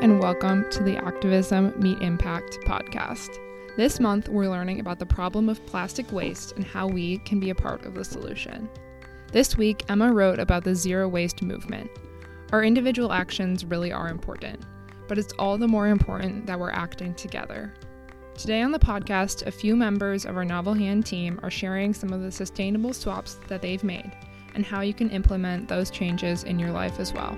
and welcome to the Activism Meet Impact podcast. This month, we're learning about the problem of plastic waste and how we can be a part of the solution. This week, Emma wrote about the zero waste movement. Our individual actions really are important, but it's all the more important that we're acting together. Today on the podcast, a few members of our Novel Hand team are sharing some of the sustainable swaps that they've made and how you can implement those changes in your life as well.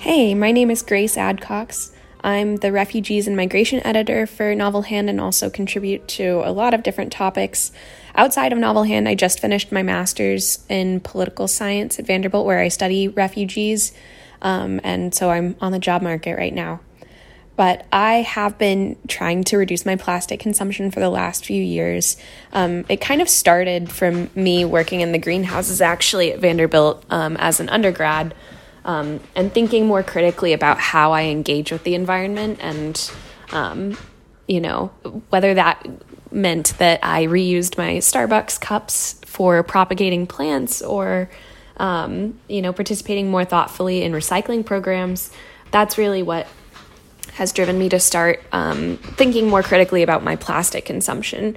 Hey, my name is Grace Adcox. I'm the Refugees and Migration Editor for Novel Hand and also contribute to a lot of different topics. Outside of Novel Hand, I just finished my master's in political science at Vanderbilt, where I study refugees, um, and so I'm on the job market right now. But I have been trying to reduce my plastic consumption for the last few years. Um, it kind of started from me working in the greenhouses actually at Vanderbilt um, as an undergrad um, and thinking more critically about how I engage with the environment and, um, you know, whether that meant that I reused my Starbucks cups for propagating plants or, um, you know, participating more thoughtfully in recycling programs. That's really what has driven me to start um, thinking more critically about my plastic consumption.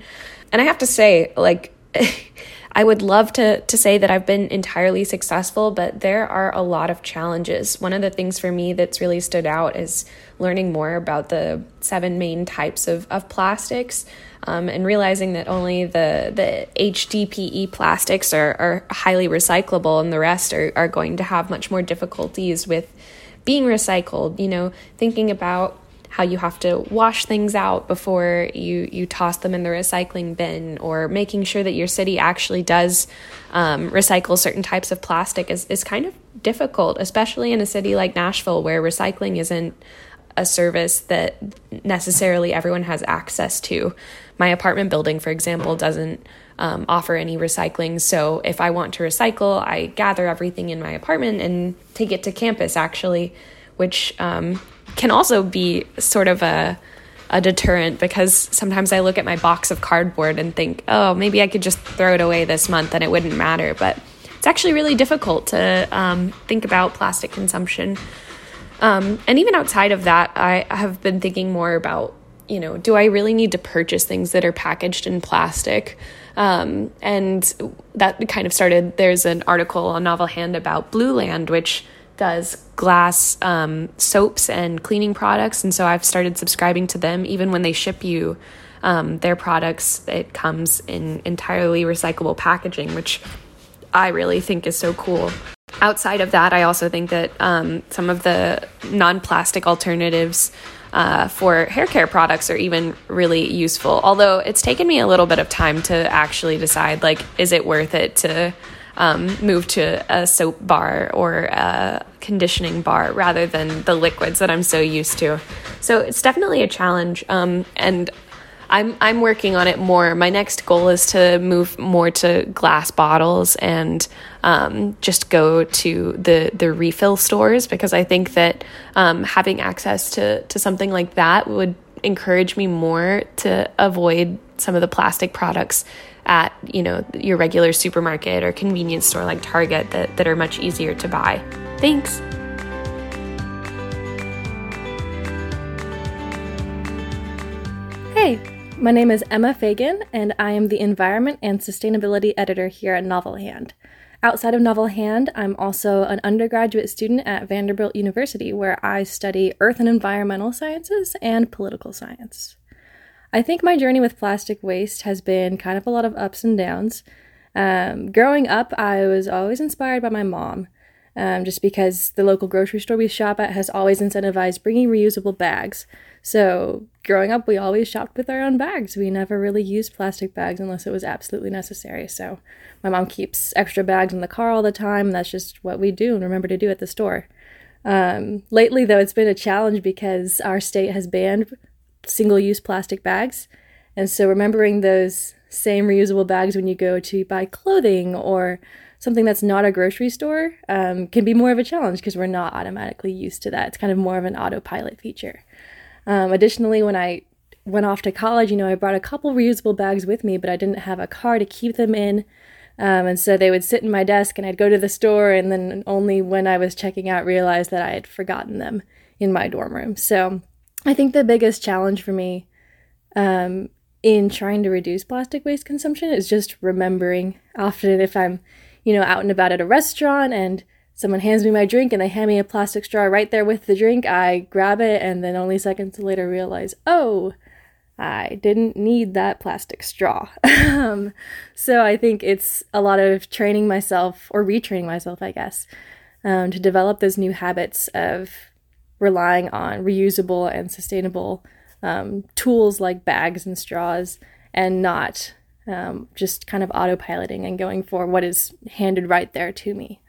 And I have to say, like, I would love to to say that I've been entirely successful, but there are a lot of challenges. One of the things for me that's really stood out is learning more about the seven main types of, of plastics. Um, and realizing that only the the HDPE plastics are, are highly recyclable and the rest are, are going to have much more difficulties with being recycled. You know, thinking about how you have to wash things out before you you toss them in the recycling bin or making sure that your city actually does um, recycle certain types of plastic is, is kind of difficult especially in a city like nashville where recycling isn't a service that necessarily everyone has access to. My apartment building for example doesn't um, offer any recycling. So if i want to recycle i gather everything in my apartment and take it to campus actually which um, can also be sort of a a deterrent because sometimes I look at my box of cardboard and think, oh, maybe I could just throw it away this month and it wouldn't matter. But it's actually really difficult to um, think about plastic consumption. Um, and even outside of that, I have been thinking more about, you know, do I really need to purchase things that are packaged in plastic? Um, and that kind of started. There's an article on Novel Hand about Blueland, which does glass um, soaps and cleaning products. And so I've started subscribing to them. Even when they ship you um, their products, it comes in entirely recyclable packaging, which I really think is so cool. Outside of that, I also think that um, some of the non plastic alternatives uh, for hair care products are even really useful. Although it's taken me a little bit of time to actually decide like, is it worth it to um, move to a soap bar or a conditioning bar rather than the liquids that I'm so used to. So it's definitely a challenge, um, and I'm I'm working on it more. My next goal is to move more to glass bottles and um, just go to the the refill stores because I think that um, having access to to something like that would encourage me more to avoid some of the plastic products at you know your regular supermarket or convenience store like Target that, that are much easier to buy. Thanks. Hey, my name is Emma Fagan, and I am the Environment and Sustainability Editor here at Novel Hand. Outside of Novel Hand, I'm also an undergraduate student at Vanderbilt University, where I study earth and environmental sciences and political science. I think my journey with plastic waste has been kind of a lot of ups and downs. Um, growing up, I was always inspired by my mom, um, just because the local grocery store we shop at has always incentivized bringing reusable bags. So, growing up, we always shopped with our own bags. We never really used plastic bags unless it was absolutely necessary. So, my mom keeps extra bags in the car all the time. That's just what we do and remember to do at the store. Um, lately, though, it's been a challenge because our state has banned single use plastic bags. And so remembering those same reusable bags when you go to buy clothing or something that's not a grocery store um, can be more of a challenge because we're not automatically used to that. It's kind of more of an autopilot feature. Um, additionally, when I went off to college, you know, I brought a couple reusable bags with me, but I didn't have a car to keep them in. Um, and so they would sit in my desk and I'd go to the store and then only when I was checking out realized that I had forgotten them in my dorm room. So I think the biggest challenge for me um, in trying to reduce plastic waste consumption is just remembering. Often, if I'm, you know, out and about at a restaurant and someone hands me my drink and they hand me a plastic straw right there with the drink, I grab it and then only seconds later realize, oh, I didn't need that plastic straw. um, so I think it's a lot of training myself or retraining myself, I guess, um, to develop those new habits of relying on reusable and sustainable um, tools like bags and straws and not um, just kind of autopiloting and going for what is handed right there to me.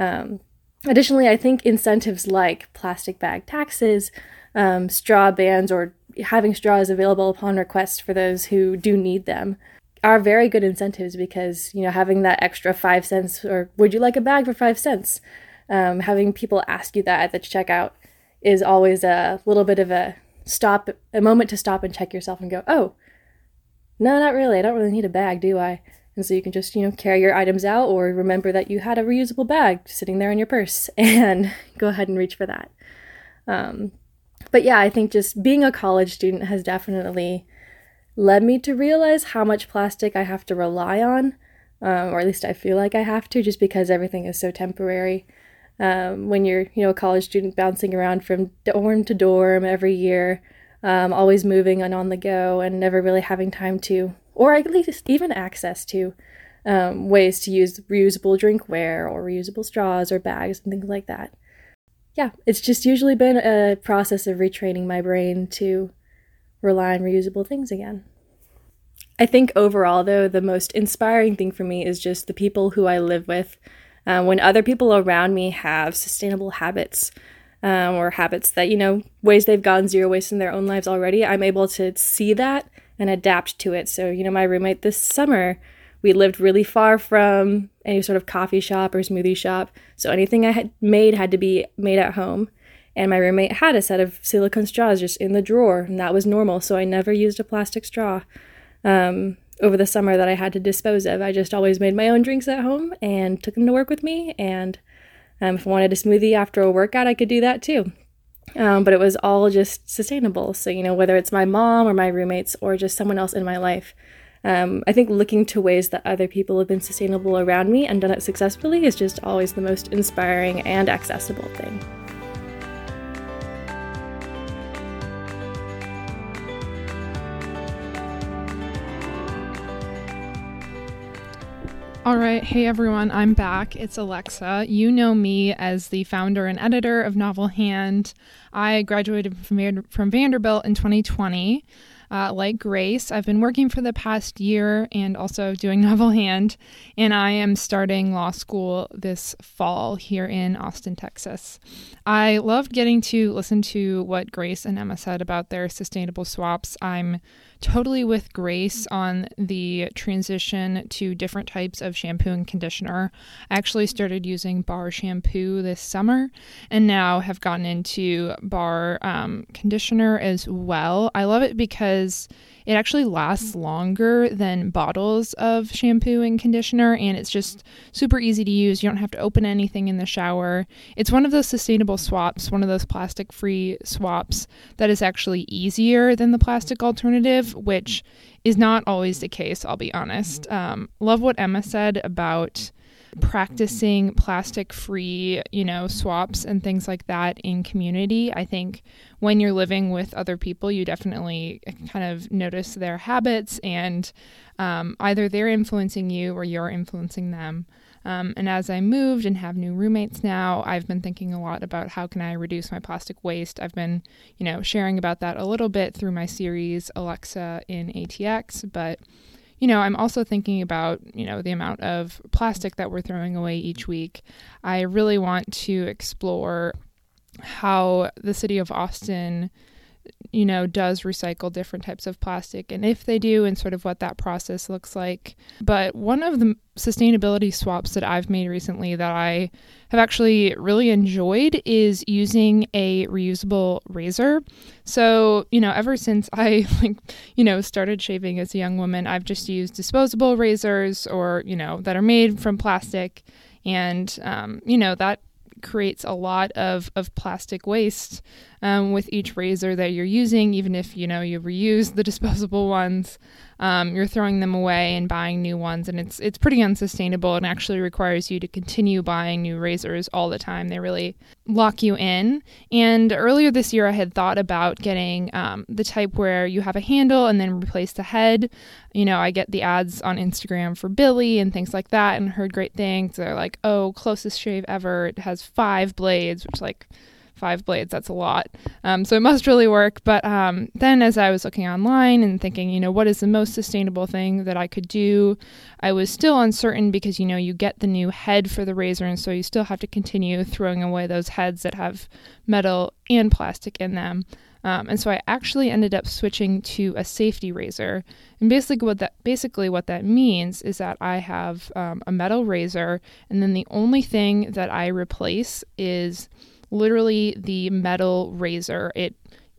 Um, additionally, I think incentives like plastic bag taxes, um, straw bans, or having straws available upon request for those who do need them are very good incentives because you know having that extra five cents or would you like a bag for five cents um, having people ask you that at the checkout is always a little bit of a stop, a moment to stop and check yourself and go, oh, no, not really. I don't really need a bag, do I? And so you can just, you know, carry your items out or remember that you had a reusable bag sitting there in your purse and go ahead and reach for that. Um, but yeah, I think just being a college student has definitely led me to realize how much plastic I have to rely on, um, or at least I feel like I have to, just because everything is so temporary um, when you're you know a college student bouncing around from dorm to dorm every year um, always moving and on the go and never really having time to or at least even access to um, ways to use reusable drinkware or reusable straws or bags and things like that. Yeah it's just usually been a process of retraining my brain to rely on reusable things again. I think overall, though, the most inspiring thing for me is just the people who I live with um, when other people around me have sustainable habits um, or habits that, you know, ways they've gone zero waste in their own lives already, I'm able to see that and adapt to it. So, you know, my roommate this summer, we lived really far from any sort of coffee shop or smoothie shop. So anything I had made had to be made at home. And my roommate had a set of silicone straws just in the drawer, and that was normal. So I never used a plastic straw. Um, over the summer that I had to dispose of. I just always made my own drinks at home and took them to work with me. And um, if I wanted a smoothie after a workout, I could do that too. Um, but it was all just sustainable. So, you know, whether it's my mom or my roommates or just someone else in my life, um, I think looking to ways that other people have been sustainable around me and done it successfully is just always the most inspiring and accessible thing. All right. Hey, everyone. I'm back. It's Alexa. You know me as the founder and editor of Novel Hand. I graduated from, from Vanderbilt in 2020. Uh, like Grace, I've been working for the past year and also doing Novel Hand, and I am starting law school this fall here in Austin, Texas. I loved getting to listen to what Grace and Emma said about their sustainable swaps. I'm totally with Grace on the transition to different types of shampoo and conditioner. I actually started using bar shampoo this summer and now have gotten into bar um, conditioner as well. I love it because it actually lasts longer than bottles of shampoo and conditioner, and it's just super easy to use. You don't have to open anything in the shower. It's one of those sustainable swaps, one of those plastic free swaps that is actually easier than the plastic alternative, which is not always the case, I'll be honest. Um, love what Emma said about practicing plastic free, you know, swaps and things like that in community. I think when you're living with other people, you definitely kind of notice their habits and um, either they're influencing you or you're influencing them. Um, and as I moved and have new roommates now, I've been thinking a lot about how can I reduce my plastic waste. I've been, you know, sharing about that a little bit through my series Alexa in ATX, but you know, I'm also thinking about, you know, the amount of plastic that we're throwing away each week. I really want to explore how the city of Austin you know, does recycle different types of plastic and if they do and sort of what that process looks like. But one of the sustainability swaps that I've made recently that I have actually really enjoyed is using a reusable razor. So, you know, ever since I like, you know, started shaving as a young woman, I've just used disposable razors or, you know, that are made from plastic and um, you know that creates a lot of, of plastic waste um, with each razor that you're using, even if you know you reuse the disposable ones. Um, you're throwing them away and buying new ones, and it's it's pretty unsustainable and actually requires you to continue buying new razors all the time. They really lock you in. And earlier this year, I had thought about getting um, the type where you have a handle and then replace the head. You know, I get the ads on Instagram for Billie and things like that, and heard great things. They're like, "Oh, closest shave ever. It has five blades," which like five blades that's a lot. Um, so it must really work. But um, then as i was looking online and thinking you know what is the most sustainable thing that i could do? I was still uncertain because you know you get the new head for the razor and so you still have to continue throwing away those heads that have metal and plastic in them. Um, and so I actually ended up switching to a safety razor. And basically, what that basically what that means is that I have um, a metal razor, and then the only thing that I replace is literally the metal razor. It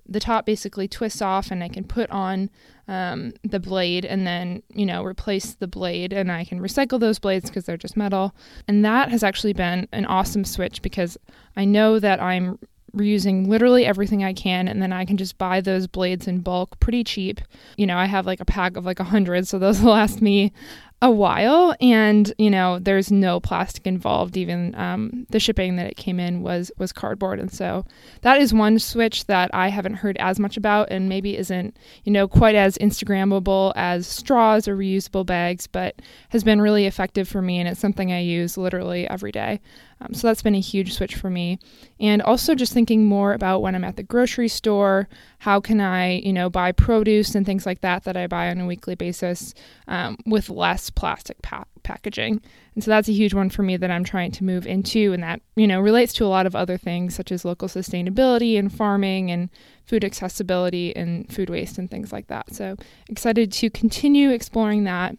the top basically twists off, and I can put on um, the blade and then you know replace the blade, and I can recycle those blades because they're just metal. And that has actually been an awesome switch because I know that I'm reusing literally everything I can, and then I can just buy those blades in bulk pretty cheap. You know, I have like a pack of like a hundred, so those will last me a while and you know there's no plastic involved. Even um, the shipping that it came in was was cardboard. And so that is one switch that i haven't heard as much about and maybe isn't you know quite as instagrammable as straws or reusable bags but has been really effective for me and it's something i use literally every day um, so that's been a huge switch for me. And also just thinking more about when I'm at the grocery store, how can I, you know, buy produce and things like that that I buy on a weekly basis um, with less plastic pa- packaging. And so that's a huge one for me that I'm trying to move into. And that, you know, relates to a lot of other things such as local sustainability and farming and food accessibility and food waste and things like that. So excited to continue exploring that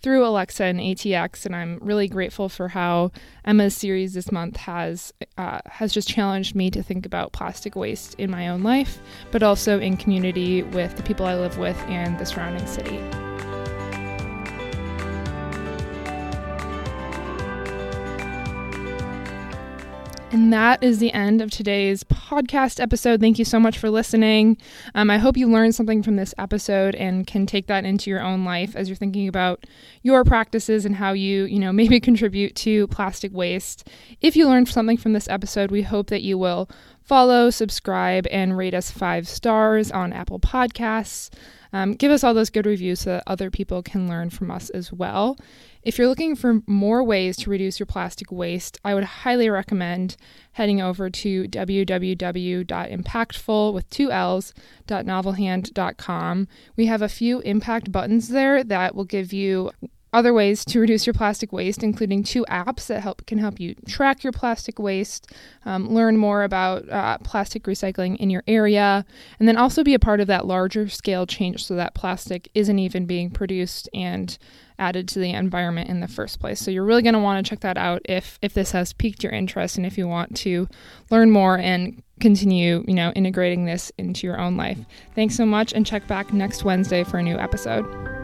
through Alexa and ATX, and I'm really grateful for how Emma's series this month has uh, has just challenged me to think about plastic waste in my own life, but also in community with the people I live with and the surrounding city. And that is the end of today's podcast episode. Thank you so much for listening. Um, I hope you learned something from this episode and can take that into your own life as you're thinking about your practices and how you, you know, maybe contribute to plastic waste. If you learned something from this episode, we hope that you will follow, subscribe, and rate us five stars on Apple Podcasts. Um, give us all those good reviews so that other people can learn from us as well. If you're looking for more ways to reduce your plastic waste, I would highly recommend heading over to www.impactful with two. We have a few impact buttons there that will give you other ways to reduce your plastic waste, including two apps that help can help you track your plastic waste, um, learn more about uh, plastic recycling in your area, and then also be a part of that larger scale change so that plastic isn't even being produced and added to the environment in the first place. So you're really going to want to check that out if if this has piqued your interest and if you want to learn more and continue, you know, integrating this into your own life. Thanks so much and check back next Wednesday for a new episode.